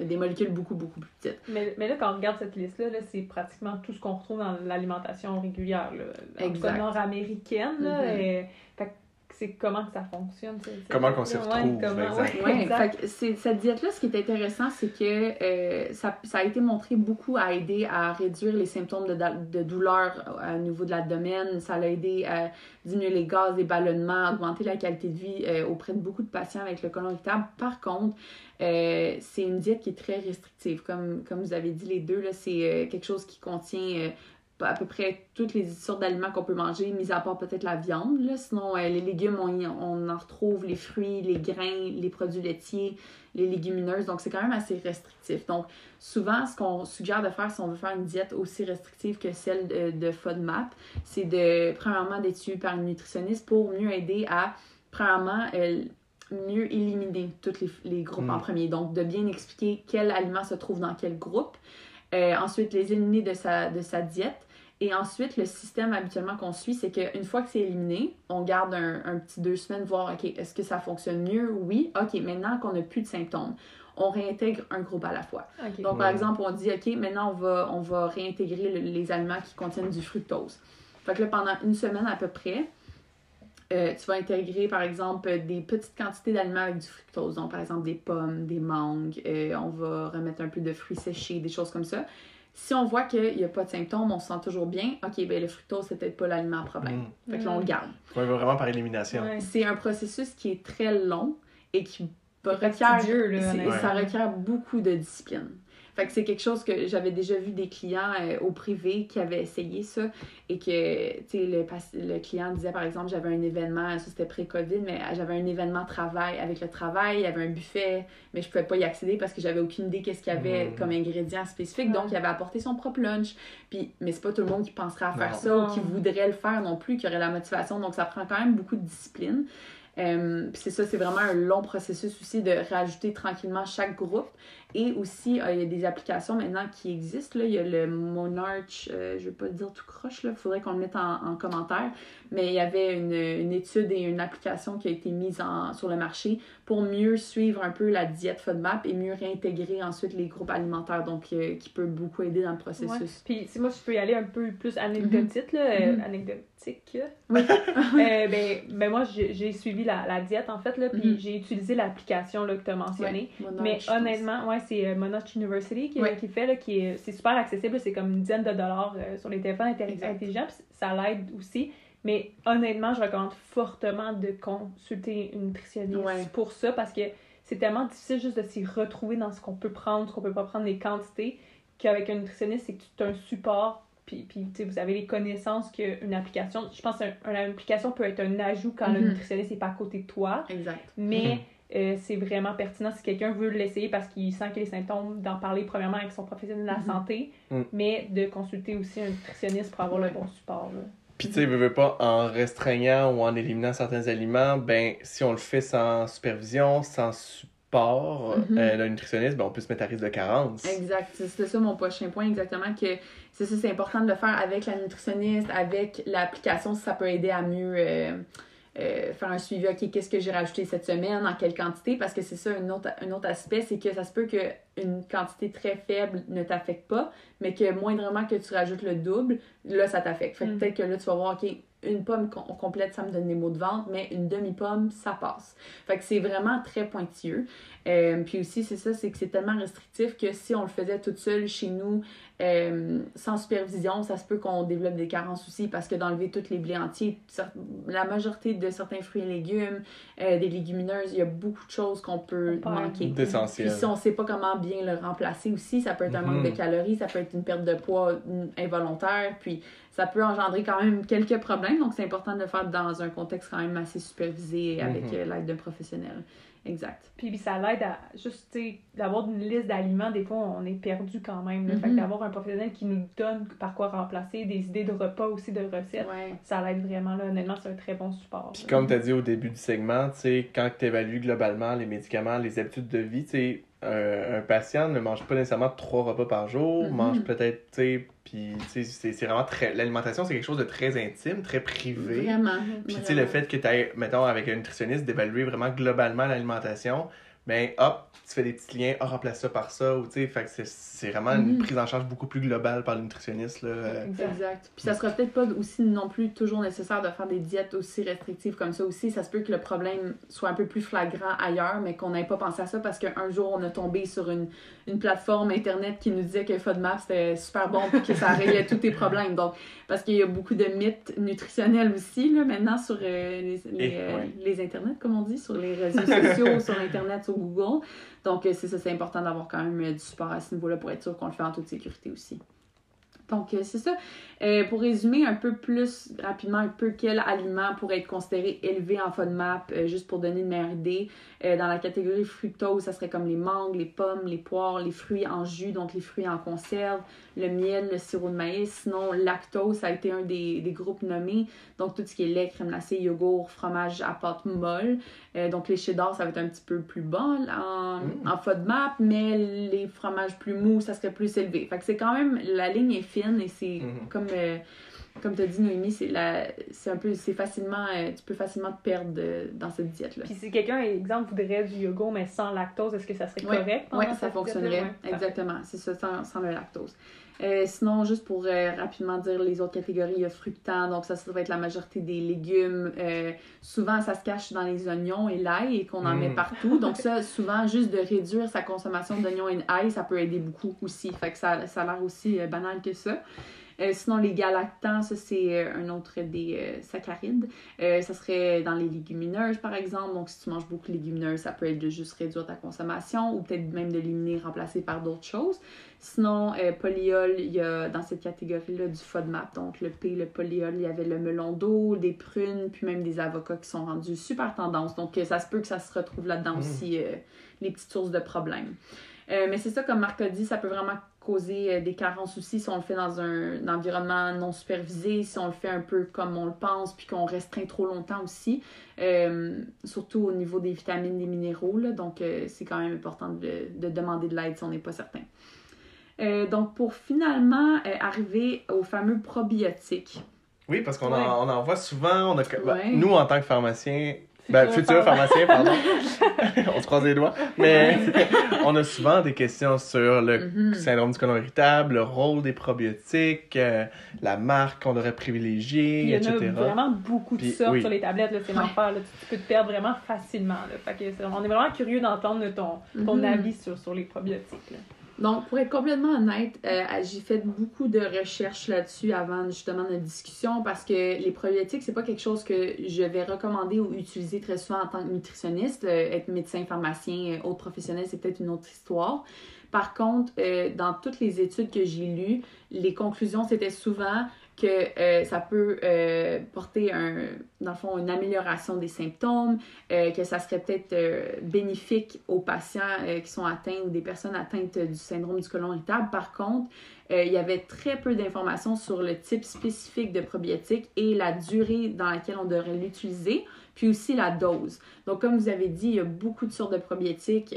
euh, des molécules beaucoup, beaucoup plus petites. Mais, mais là, quand on regarde cette liste-là, là, c'est pratiquement tout ce qu'on retrouve dans l'alimentation régulière. Là. En tout Exact. cas, nord-américaine. là, Mhm. et- fait que c'est comment que ça fonctionne. c'est- c'est- Comment qu'on s'y Ouais, retrouve, comment- exact. ouais, Ouais, cette diète-là, ce qui est intéressant, c'est que euh, ça, ça a été montré beaucoup à aider à réduire les symptômes de, de douleur au niveau de l'abdomen. Ça a aidé à diminuer les gaz, les ballonnements, augmenter la qualité de vie euh, auprès de beaucoup de patients avec le côlon irritable. Par contre, euh, c'est une diète qui est très restrictive. Comme, comme vous avez dit les deux, là, c'est euh, quelque chose qui contient euh, à peu près toutes les sortes d'aliments qu'on peut manger, mis à part peut-être la viande. Là. Sinon, euh, les légumes, on, y- on en retrouve, les fruits, les grains, les produits laitiers, les légumineuses. Donc, c'est quand même assez restrictif. Donc, souvent, ce qu'on suggère de faire si on veut faire une diète aussi restrictive que celle de, de FODMAP, c'est de, premièrement, d'être suivi par une nutritionniste pour mieux aider à, premièrement, euh, mieux éliminer tous les, les groupes Mm. en premier. Donc, de bien expliquer quel aliment se trouve dans quel groupe. Euh, ensuite, les éliminer de sa, de sa diète. Et ensuite, le système habituellement qu'on suit, c'est qu'une fois que c'est éliminé, on garde un, un petit deux semaines, voir, OK, est-ce que ça fonctionne mieux? Oui. OK, maintenant qu'on n'a plus de symptômes, on réintègre un groupe à la fois. Donc, par Ouais. exemple, on dit, OK, maintenant, on va, on va réintégrer le- les aliments qui contiennent du fructose. Fait que là, pendant une semaine à peu près, euh, tu vas intégrer, par exemple, des petites quantités d'aliments avec du fructose. Donc, par exemple, des pommes, des mangues. euh, on va remettre un peu de fruits séchés, des choses comme ça. Si on voit qu'il n'y a pas de symptômes, on se sent toujours bien, OK, ben le fructose, c'est peut-être pas l'aliment à problème. Mm. Fait que là, on le garde. Ouais, vraiment par élimination. Ouais. C'est un processus qui est très long et qui C'est requiert, là, ça requiert beaucoup de discipline. Fait que c'est quelque chose que j'avais déjà vu des clients euh, au privé qui avaient essayé ça et que, tu sais, le, le client disait, par exemple, j'avais un événement, ça c'était pré-COVID, mais j'avais un événement travail. Avec le travail, il y avait un buffet, mais je pouvais pas y accéder parce que j'avais aucune idée qu'est-ce qu'il y avait Mhm. comme ingrédient spécifique. Donc, il avait apporté son propre lunch. Puis, mais c'est pas tout le monde qui penserait à faire Non. ça ou qui voudrait le faire non plus, qui aurait la motivation. Donc, ça prend quand même beaucoup de discipline. Euh, puis c'est ça, c'est vraiment un long processus aussi de rajouter tranquillement chaque groupe. Et aussi, euh, il y a des applications maintenant qui existent. Là. Il y a le Monarch, euh, je ne vais pas le dire tout croche, il faudrait qu'on le mette en, en commentaire. Mais il y avait une, une étude et une application qui a été mise en, sur le marché pour mieux suivre un peu la diète FODMAP et mieux réintégrer ensuite les groupes alimentaires, donc euh, qui peut beaucoup aider dans le processus. Ouais. Puis si moi je peux y aller un peu plus anecdotique, là, euh, Mhm. anecdotique. Oui. Ben, ben moi j'ai suivi la, la diète en fait là, puis Mhm. j'ai utilisé l'application là, que tu as mentionnée. Ouais, Monarch, Mais honnêtement, ouais, c'est euh, Monash University qui, Ouais. qui fait, là, qui est, c'est super accessible, c'est comme une dizaine de dollars euh, sur les téléphones intelligents, puis ça l'aide aussi. Mais honnêtement, je recommande fortement de consulter une nutritionniste Ouais. pour ça parce que c'est tellement difficile juste de s'y retrouver dans ce qu'on peut prendre, ce qu'on peut pas prendre, les quantités, qu'avec un nutritionniste, c'est que tu as un support, puis, puis tu sais, vous avez les connaissances qu'une application. Je pense qu'une application peut être un ajout quand le Mhm. nutritionniste n'est pas à côté de toi. Exact. Mais euh, c'est vraiment pertinent si quelqu'un veut l'essayer parce qu'il sent qu'il y a les symptômes, d'en parler premièrement avec son professionnel de la Mhm. santé, Mhm. mais de consulter aussi un nutritionniste pour avoir le bon support. là. Puis tu sais, veux, veux pas, en restreignant ou en éliminant certains aliments, ben si on le fait sans supervision, sans support, euh, le nutritionniste, ben on peut se mettre à risque de carence. Exact. C'est- C'était ça mon prochain point, exactement. Que c'est ça, c'est important de le faire avec la nutritionniste, avec l'application, ça peut aider à mieux euh, euh, faire un suivi. OK, qu'est-ce que j'ai rajouté cette semaine, en quelle quantité? Parce que c'est ça, un autre, un autre aspect, c'est que ça se peut qu'une quantité très faible ne t'affecte pas, mais que moindrement que tu rajoutes le double, là, ça t'affecte. Fait que Mm. peut-être que là, tu vas voir, OK, une pomme com- complète, ça me donne des maux de ventre, mais une demi-pomme, ça passe. Fait que c'est vraiment très pointilleux. Euh, puis aussi, c'est ça, c'est que c'est tellement restrictif que si on le faisait toute seule chez nous, euh, sans supervision, ça se peut qu'on développe des carences aussi parce que d'enlever tous les blés entiers, la majorité de certains fruits et légumes, euh, des légumineuses, il y a beaucoup de choses qu'on peut On manquer. D'essentiel. Puis si on sait pas comment bien le remplacer aussi, ça peut être un manque Mhm. de calories, ça peut être une perte de poids mm, involontaire, puis ça peut engendrer quand même quelques problèmes. Donc c'est important de le faire dans un contexte quand même assez supervisé avec Mhm. euh, l'aide d'un professionnel. Exact. Puis, puis ça l'aide à juste, tu sais, d'avoir une liste d'aliments. Des fois, on est perdu quand même. là. Fait que Mhm. d'avoir un professionnel qui nous donne par quoi remplacer, des idées de repas aussi, de recettes, Ouais. ça l'aide vraiment. Là. Honnêtement, c'est un très bon support. Puis là. comme tu as dit au début du segment, tu sais, quand tu évalues globalement les médicaments, les habitudes de vie, tu sais, un, un patient ne mange pas nécessairement trois repas par jour, Mhm. mange peut-être, tu sais, puis tu sais, c'est vraiment très... L'alimentation, c'est quelque chose de très intime, très privé. Vraiment. Puis tu sais, le fait que tu mettons, avec un nutritionniste, d'évaluer vraiment globalement l'alimentation, ben hop, tu fais des petits liens, ah, remplace ça par ça, ou tu sais, fait que c'est- c'est vraiment une Mhm. prise en charge beaucoup plus globale par le nutritionniste, là. Exact. Puis ça sera peut-être pas aussi non plus toujours nécessaire de faire des diètes aussi restrictives comme ça aussi. Ça se peut que le problème soit un peu plus flagrant ailleurs, mais qu'on n'ait pas pensé à ça parce qu'un jour on a tombé sur une, une plateforme internet qui nous disait que FODMAP c'était super bon puis que ça réglait tous tes problèmes. Donc, parce qu'il y a beaucoup de mythes nutritionnels aussi là, maintenant sur euh, les, les, Et, euh, ouais. les internets, comme on dit, sur les réseaux sociaux, sur Internet, sur Google. Donc, euh, c'est ça, c'est important d'avoir quand même euh, du support à ce niveau-là pour être sûr qu'on le fait en toute sécurité aussi. Donc, euh, c'est ça. Euh, pour résumer un peu plus rapidement, un peu quel aliment pourrait être considéré élevé en FODMAP, euh, juste pour donner une meilleure idée. Euh, dans la catégorie fructose, ça serait comme les mangues, les pommes, les poires, les fruits en jus, donc les fruits en conserve, le miel, le sirop de maïs. Sinon, lactose, ça a été un des, des groupes nommés. Donc, tout ce qui est lait, crème glacée, yogourt, fromage à pâte molle. Euh, donc, les cheddar, ça va être un petit peu plus bas en, Mm. en FODMAP, mais les fromages plus mous, ça serait plus élevé. Fait que c'est quand même, la ligne est fine et c'est Mhm. comme, euh, comme tu as dit, Noémie, c'est la, c'est un peu, c'est facilement, euh, tu peux facilement te perdre de- dans cette diète-là. Puis si quelqu'un, exemple, voudrait du yogourt mais sans lactose, est-ce que ça serait Ouais. correct? Oui, ça fonctionnerait. Ouais. Exactement. C'est ça, sans, sans le lactose. Euh, sinon, juste pour euh, rapidement dire les autres catégories, il y a fructans, donc ça, ça va être la majorité des légumes. Euh, souvent, ça se cache dans les oignons et l'ail et qu'on en Mm. met partout. Donc ça, souvent, juste de réduire sa consommation d'oignons et d'ail, ça peut aider beaucoup aussi. Fait que ça, ça a l'air aussi euh, banal que ça. Euh, sinon, les galactants, ça c'est euh, un autre des euh, saccharides. Euh, ça serait dans les légumineuses, par exemple. Donc, si tu manges beaucoup de légumineuses, ça peut être de juste réduire ta consommation ou peut-être même d'éliminer, remplacer par d'autres choses. Sinon, polyol, il y a dans cette catégorie-là du FODMAP, donc le P, le polyol, il y avait le melon d'eau, des prunes, puis même des avocats qui sont rendus super tendance. Donc, ça se peut que ça se retrouve là-dedans Mm. aussi, les petites sources de problèmes. Mais c'est ça, comme Marc a dit, ça peut vraiment causer euh, des carences aussi si on le fait dans un, environnement non supervisé, si on le fait un peu comme on le pense, puis qu'on restreint trop longtemps aussi, Euh, surtout au niveau des vitamines, des minéraux. là. donc, euh, c'est quand même important de, de demander de l'aide si on n'est pas certain. Euh, donc, pour finalement euh, arriver aux fameux probiotiques. Oui, parce qu'on Ouais. en, on en voit souvent. On a, ben, Ouais. nous, en tant que pharmaciens, ben, futur pharmacien, pardon. on se croise les doigts. Mais on a souvent des questions sur le Mhm. syndrome du côlon irritable, le rôle des probiotiques, euh, la marque qu'on devrait privilégier, Il y en etc. a vraiment beaucoup de Puis, sortes oui. sur les tablettes, là, c'est Ouais. l'enfer. là. Tu, tu peux te perdre vraiment facilement. Là. Fait que c'est- on est vraiment curieux d'entendre ton, ton Mhm. avis sur, sur les probiotiques. là. Donc, pour être complètement honnête, euh, j'ai fait beaucoup de recherches là-dessus avant justement notre discussion parce que les probiotiques, c'est pas quelque chose que je vais recommander ou utiliser très souvent en tant que nutritionniste. Euh, être médecin, pharmacien, euh, autre professionnel, c'est peut-être une autre histoire. Par contre, dans toutes les études que j'ai lues, les conclusions, c'était souvent que euh, ça peut euh, porter, un, dans le fond, une amélioration des symptômes, euh, que ça serait peut-être bénéfique aux patients qui sont atteints ou des personnes atteintes du syndrome du côlon irritable. Par contre, il y avait très peu d'informations sur le type spécifique de probiotique et la durée dans laquelle on devrait l'utiliser, puis aussi la dose. Donc, comme vous avez dit, il y a beaucoup de sortes de probiotiques.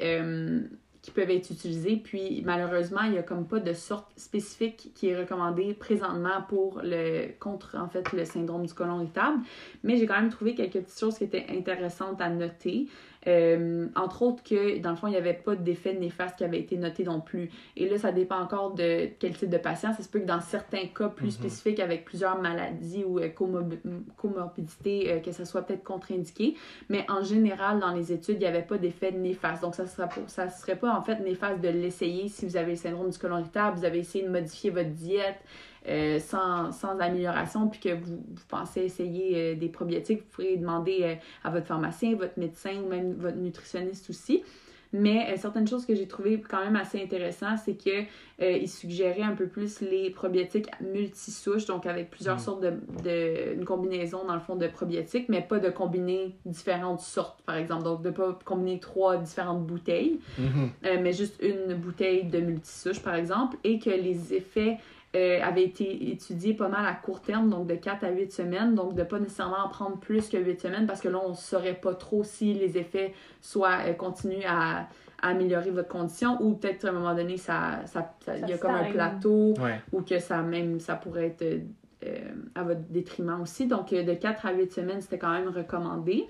Qui peuvent être utilisés. Puis malheureusement, il n'y a comme pas de sorte spécifique qui est recommandée présentement pour le contre en fait le syndrome du côlon irritable. Mais j'ai quand même trouvé quelques petites choses qui étaient intéressantes à noter. Euh, entre autres que dans le fond, il n'y avait pas d'effet néfaste qui avait été noté non plus. Et là, ça dépend encore de quel type de patient. Ça se peut que dans certains cas plus Mhm. spécifiques avec plusieurs maladies ou euh, comorbi- comorbidités, euh, que ça soit peut-être contre-indiqué. Mais en général, dans les études, il n'y avait pas d'effet néfaste. Donc, ça ne serait, pas- ça serait pas en fait néfaste de l'essayer si vous avez le syndrome du côlon irritable, vous avez essayé de modifier votre diète euh, sans, sans amélioration, puis que vous, vous pensez essayer euh, des probiotiques, vous pourrez demander euh, à votre pharmacien, votre médecin ou même votre nutritionniste aussi. Mais certaines choses que j'ai trouvées quand même assez intéressantes, c'est que il suggérait un peu plus les probiotiques multisouches, donc avec plusieurs Mm. sortes de, de une combinaison dans le fond de probiotiques, mais pas de combiner différentes sortes, par exemple. Donc de pas combiner trois différentes bouteilles, Mhm. euh, mais juste une bouteille de multisouche, par exemple, et que les effets euh, avaient été étudiés pas mal à court terme, donc de 4 à 8 semaines, donc de pas nécessairement en prendre plus que 8 semaines, parce que là, on ne saurait pas trop si les effets soit euh, continuent à, à améliorer votre condition, ou peut-être à un moment donné, ça, ça, y a comme un plateau, Ouais. ou que ça même ça pourrait être euh, à votre détriment aussi. Donc euh, de 4 à 8 semaines, c'était quand même recommandé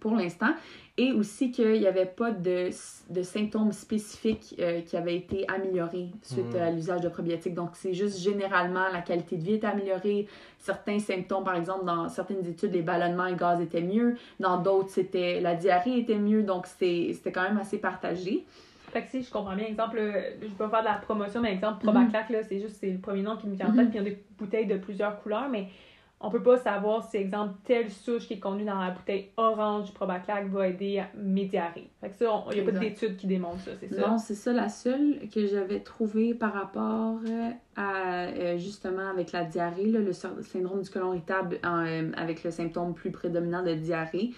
pour l'instant. Et aussi qu'il n'y avait pas de, de symptômes spécifiques euh, qui avaient été améliorés suite Mm. à l'usage de probiotiques. Donc c'est juste généralement la qualité de vie est améliorée. Certains symptômes, par exemple, dans certaines études, les ballonnements et gaz étaient mieux. Dans d'autres, c'était la diarrhée était mieux. Donc c'est- c'était quand même assez partagé. Fait que si je comprends bien, exemple, euh, je peux pas faire de la promotion, mais exemple. Probaclac, là, c'est juste c'est le premier nom qui me vient en tête, Mhm. puis il y a des bouteilles de plusieurs couleurs, mais on peut pas savoir si, exemple, telle souche qui est contenue dans la bouteille orange du Probaclac va aider à mes diarrhées. Fait que ça, il y a pas d'études qui démontrent ça, c'est ça? Non, c'est ça la seule que j'avais trouvée par rapport euh, à euh, justement avec la diarrhée, là, le sy- syndrome du côlon irritable euh, avec le symptôme plus prédominant de diarrhée.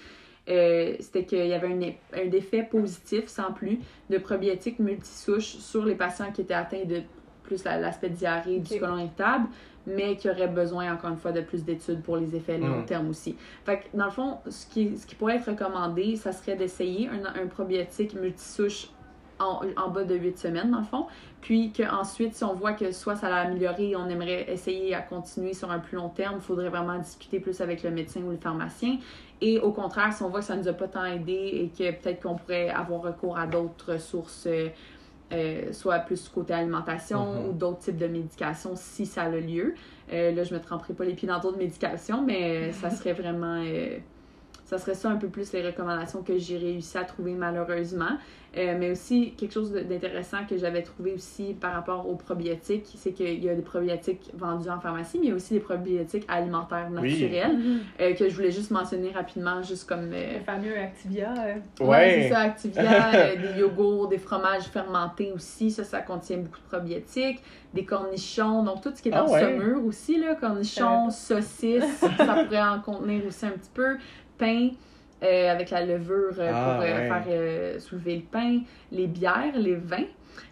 Euh, c'était qu'il y avait un, un effet positif, sans plus, de probiotiques multisouches sur les patients qui étaient atteints de plus la- l'aspect diarrhée du Ok. côlon irritable, mais qui auraient besoin, encore une fois, de plus d'études pour les effets long Mm. terme aussi. Fait que, dans le fond, ce qui, ce qui pourrait être recommandé, ça serait d'essayer un, un probiotique multisouche en, en bas de 8 semaines, dans le fond. Puis qu'ensuite, si on voit que soit ça l'a amélioré et on aimerait essayer à continuer sur un plus long terme, il faudrait vraiment discuter plus avec le médecin ou le pharmacien. Et au contraire, si on voit que ça ne nous a pas tant aidé et que peut-être qu'on pourrait avoir recours à d'autres sources, euh, soit plus côté alimentation Mhm. ou d'autres types de médications si ça a lieu. Euh, là, je me tremperai pas les pieds dans d'autres médications, mais euh, ça serait vraiment... ça serait ça un peu plus les recommandations que j'ai réussi à trouver malheureusement. Euh, mais aussi, quelque chose d'intéressant que j'avais trouvé aussi par rapport aux probiotiques, c'est qu'il y a des probiotiques vendus en pharmacie, mais il y a aussi des probiotiques alimentaires Oui. naturels Mhm. euh, que je voulais juste mentionner rapidement, juste comme... euh, Le fameux Activia. euh, Ouais, c'est ça, Activia, euh, des yogourts, des fromages fermentés aussi, ça, ça contient beaucoup de probiotiques, des cornichons, donc tout ce qui est Ah en ouais. saumure aussi, là, cornichons, saucisses, ça pourrait en contenir aussi un petit peu, pain. euh, avec la levure euh, Ah, pour euh, ouais. faire euh, soulever le pain, les bières, les vins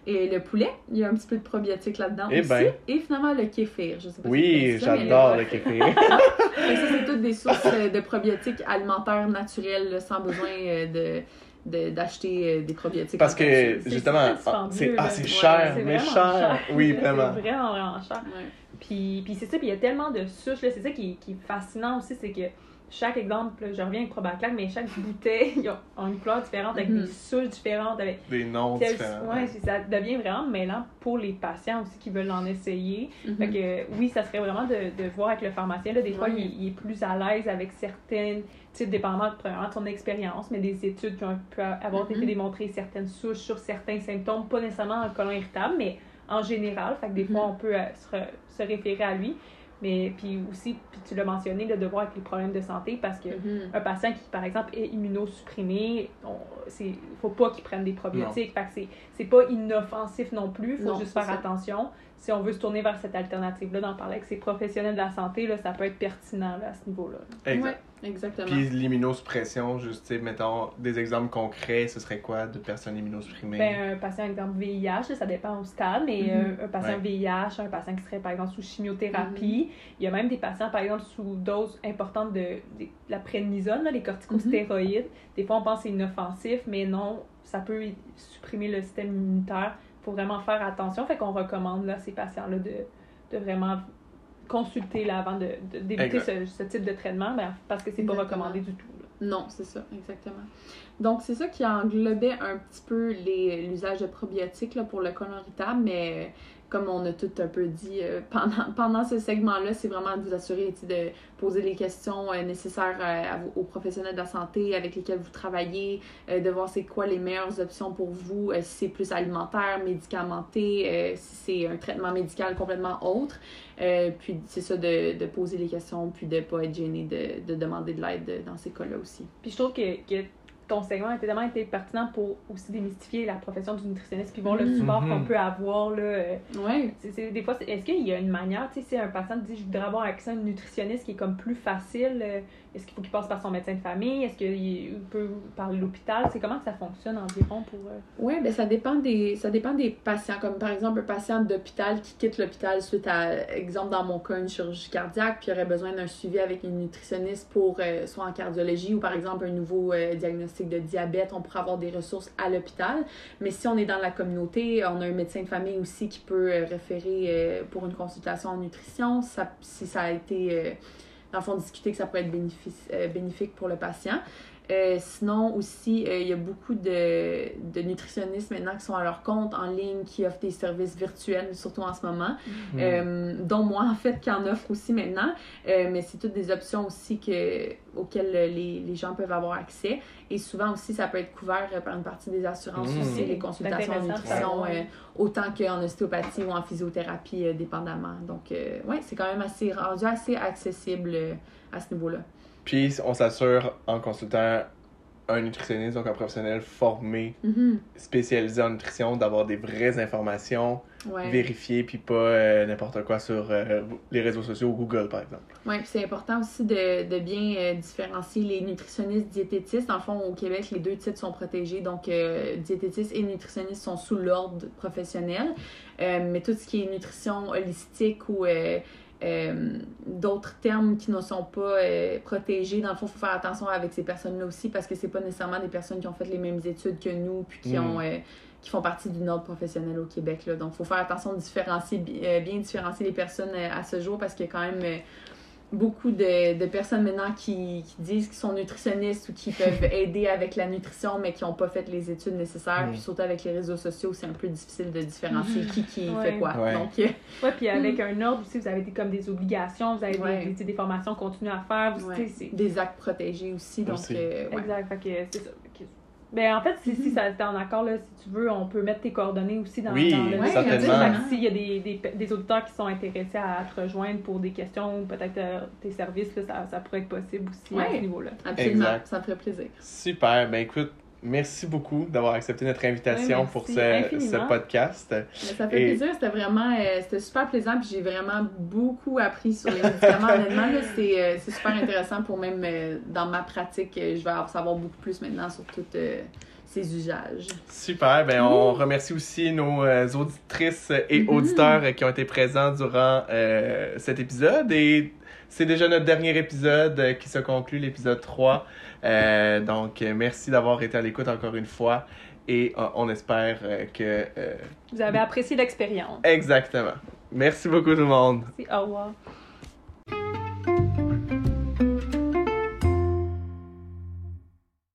et le poulet. Il y a un petit peu de probiotiques là-dedans Eh aussi. ben. Et finalement le kéfir. Je sais pas si Oui, j'adore le kéfir. ça, c'est toutes des sources de probiotiques alimentaires naturels, là, sans besoin de d'acheter des probiotiques. Parce que, justement, ah, c'est ah, c'est Ouais, cher, c'est mais vraiment cher. Oui, vraiment. C'est vraiment, vraiment cher. Ouais. Puis, puis c'est ça, puis il y a tellement de souches, là. C'est ça qui, qui est fascinant aussi, c'est que chaque exemple, là, je reviens avec Probaclac, mais chaque bouteille, ils ont, une couleur différente, avec Mhm. des souches différentes, avec... Des noms différents. Ouais, c'est- ça devient vraiment mêlant pour les patients aussi qui veulent en essayer. Mhm. Fait que oui, ça serait vraiment de, de voir avec le pharmacien. Là, des fois, il, il est plus à l'aise avec certaines, sais, dépendamment de, son expérience, mais des études qui ont pu avoir Mhm. été démontrées certaines souches sur certains symptômes, pas nécessairement dans le côlon irritable, mais en général. Fait que des fois, on peut euh, se, se référer à lui. Mais puis aussi, puis tu l'as mentionné, là, de voir avec les problèmes de santé parce que Mhm. un patient qui, par exemple, est immunosupprimé, il ne faut pas qu'il prenne des probiotiques. Fait que c'est- c'est pas inoffensif non plus. Il faut Non, juste faire ça. attention. Si on veut se tourner vers cette alternative-là, d'en parler avec ses professionnels de la santé, là, ça peut être pertinent là, à ce niveau-là. Exact. Ouais, exactement. Puis l'immunosuppression, juste, tu sais, mettons des exemples concrets, ce serait quoi de personnes immunosupprimées? Ben, un patient, exemple, VIH, ça dépend au stade, mais Mhm. euh, un patient Ouais. VIH, un patient qui serait, par exemple, sous chimiothérapie. Il y a même des patients, par exemple, sous dose importante de, de la prédnisone, là, les corticostéroïdes. Des fois, on pense que c'est inoffensif, mais non, ça peut supprimer le système immunitaire. Il faut vraiment faire attention. Fait qu'on recommande là, à ces patients-là de, de vraiment consulter là, avant de, ce, ce type de traitement, ben, parce que c'est pas recommandé du tout. là. Non, c'est ça, exactement. Donc, c'est ça qui englobait un petit peu les- l'usage de probiotiques là, pour le irritable, mais euh, comme on a tout un peu dit euh, pendant, pendant ce segment-là, c'est vraiment de vous assurer de poser les questions euh, nécessaires euh, aux professionnels de la santé avec lesquels vous travaillez, de voir c'est quoi les meilleures options pour vous, si c'est plus alimentaire, médicamenté, si c'est un traitement médical complètement autre. Puis c'est ça de, de poser les questions, puis de pas être gêné de, de demander de l'aide dans ces cas-là aussi. Puis je trouve que ton segment a tellement été pertinent pour aussi démystifier la profession du nutritionniste puis voir le Mhm. support qu'on peut avoir. Là, euh, Ouais. c'est- c'est- des fois, est-ce qu'il y a une manière, tu sais, si un patient dit je voudrais avoir accès à un nutritionniste qui est comme plus facile, euh, est-ce qu'il faut qu'il passe par son médecin de famille, est-ce qu'il peut parler de l'hôpital, c'est comment ça fonctionne environ pour. euh, Ouais, ben ça dépend des ça dépend des patients comme par exemple un patient d'hôpital qui quitte l'hôpital suite à exemple dans mon cas une chirurgie cardiaque puis aurait besoin d'un suivi avec une nutritionniste pour euh, soit en cardiologie ou par exemple un nouveau euh, diagnostic de diabète, on pourrait avoir des ressources à l'hôpital. Mais si on est dans la communauté, on a un médecin de famille aussi qui peut euh, référer pour une consultation en nutrition si ça a été dans le fond discuté que ça pourrait être euh, bénéfique pour le patient. Euh, sinon, aussi, euh, il y a beaucoup de, de nutritionnistes maintenant qui sont à leur compte en ligne, qui offrent des services virtuels, surtout en ce moment, Hmm. euh, dont moi, en fait, qui en offre aussi maintenant. Euh, mais c'est toutes des options aussi que, auxquelles les, les gens peuvent avoir accès. Et souvent aussi, ça peut être couvert par une partie des assurances Mm. aussi, les consultations en nutrition, ouais. euh, autant qu'en ostéopathie ou en physiothérapie, euh, dépendamment. Donc, euh, ouais, c'est quand même assez rendu assez accessible euh, à ce niveau-là. Puis on s'assure en consultant un nutritionniste, donc un professionnel formé, Mhm. spécialisé en nutrition, d'avoir des vraies informations Ouais. vérifiées, puis pas euh, n'importe quoi sur euh, les réseaux sociaux ou Google, par exemple. Oui, puis c'est important aussi de, de bien euh, différencier les nutritionnistes diététistes. Le fond, au Québec, les deux titres sont protégés. Donc, diététistes et nutritionnistes sont sous l'ordre professionnel. Mais tout ce qui est nutrition holistique ou euh, d'autres termes qui ne sont pas euh, protégés, dans le fond, il faut faire attention avec ces personnes-là aussi parce que c'est pas nécessairement des personnes qui ont fait les mêmes études que nous puis qui Mm. ont... euh, qui font partie d'une ordre professionnelle au Québec. Là. Donc, il faut faire attention de différencier, bi- bien différencier les personnes à ce jour parce qu'il y a quand même beaucoup de, de personnes maintenant qui, qui disent qu'ils sont nutritionnistes ou qui peuvent aider avec la nutrition, mais qui n'ont pas fait les études nécessaires. Mm. Puis surtout avec les réseaux sociaux, c'est un peu difficile de différencier qui qui Ouais. fait quoi. Ouais. Donc, Ouais, puis avec un ordre aussi, vous avez des, comme des obligations, vous avez Ouais. des, des, des formations continues à faire. Vous, des actes protégés aussi. Donc, euh, ouais. Exact, fait que c'est ça. Ben, en fait, si, si ça t'es en accord, là, si tu veux, on peut mettre tes coordonnées aussi dans, Oui, dans le Ouais, certainement. S'il y a des, des, des auditeurs qui sont intéressés à te rejoindre pour des questions ou peut-être euh, tes services, là, ça, ça pourrait être possible aussi à ce niveau-là. Absolument, Exact. ça me ferait plaisir. Super. Ben écoute, merci beaucoup d'avoir accepté notre invitation pour ce, podcast. Mais ça fait Et- plaisir, c'était vraiment euh, c'était super plaisant, puis j'ai vraiment beaucoup appris sur les médicaments. Honnêtement, c'est, euh, c'est super intéressant pour même euh, dans ma pratique, je vais en savoir beaucoup plus maintenant sur tous euh, ces usages. Super. Ben, on remercie aussi nos euh, auditrices et Mhm. auditeurs euh, qui ont été présents durant euh, cet épisode. Et c'est déjà notre dernier épisode qui se conclut, l'épisode 3. Euh, donc, euh, merci d'avoir été à l'écoute encore une fois. Et euh, on espère que... Vous avez apprécié l'expérience. exactement. Merci beaucoup tout le monde. Merci, au revoir.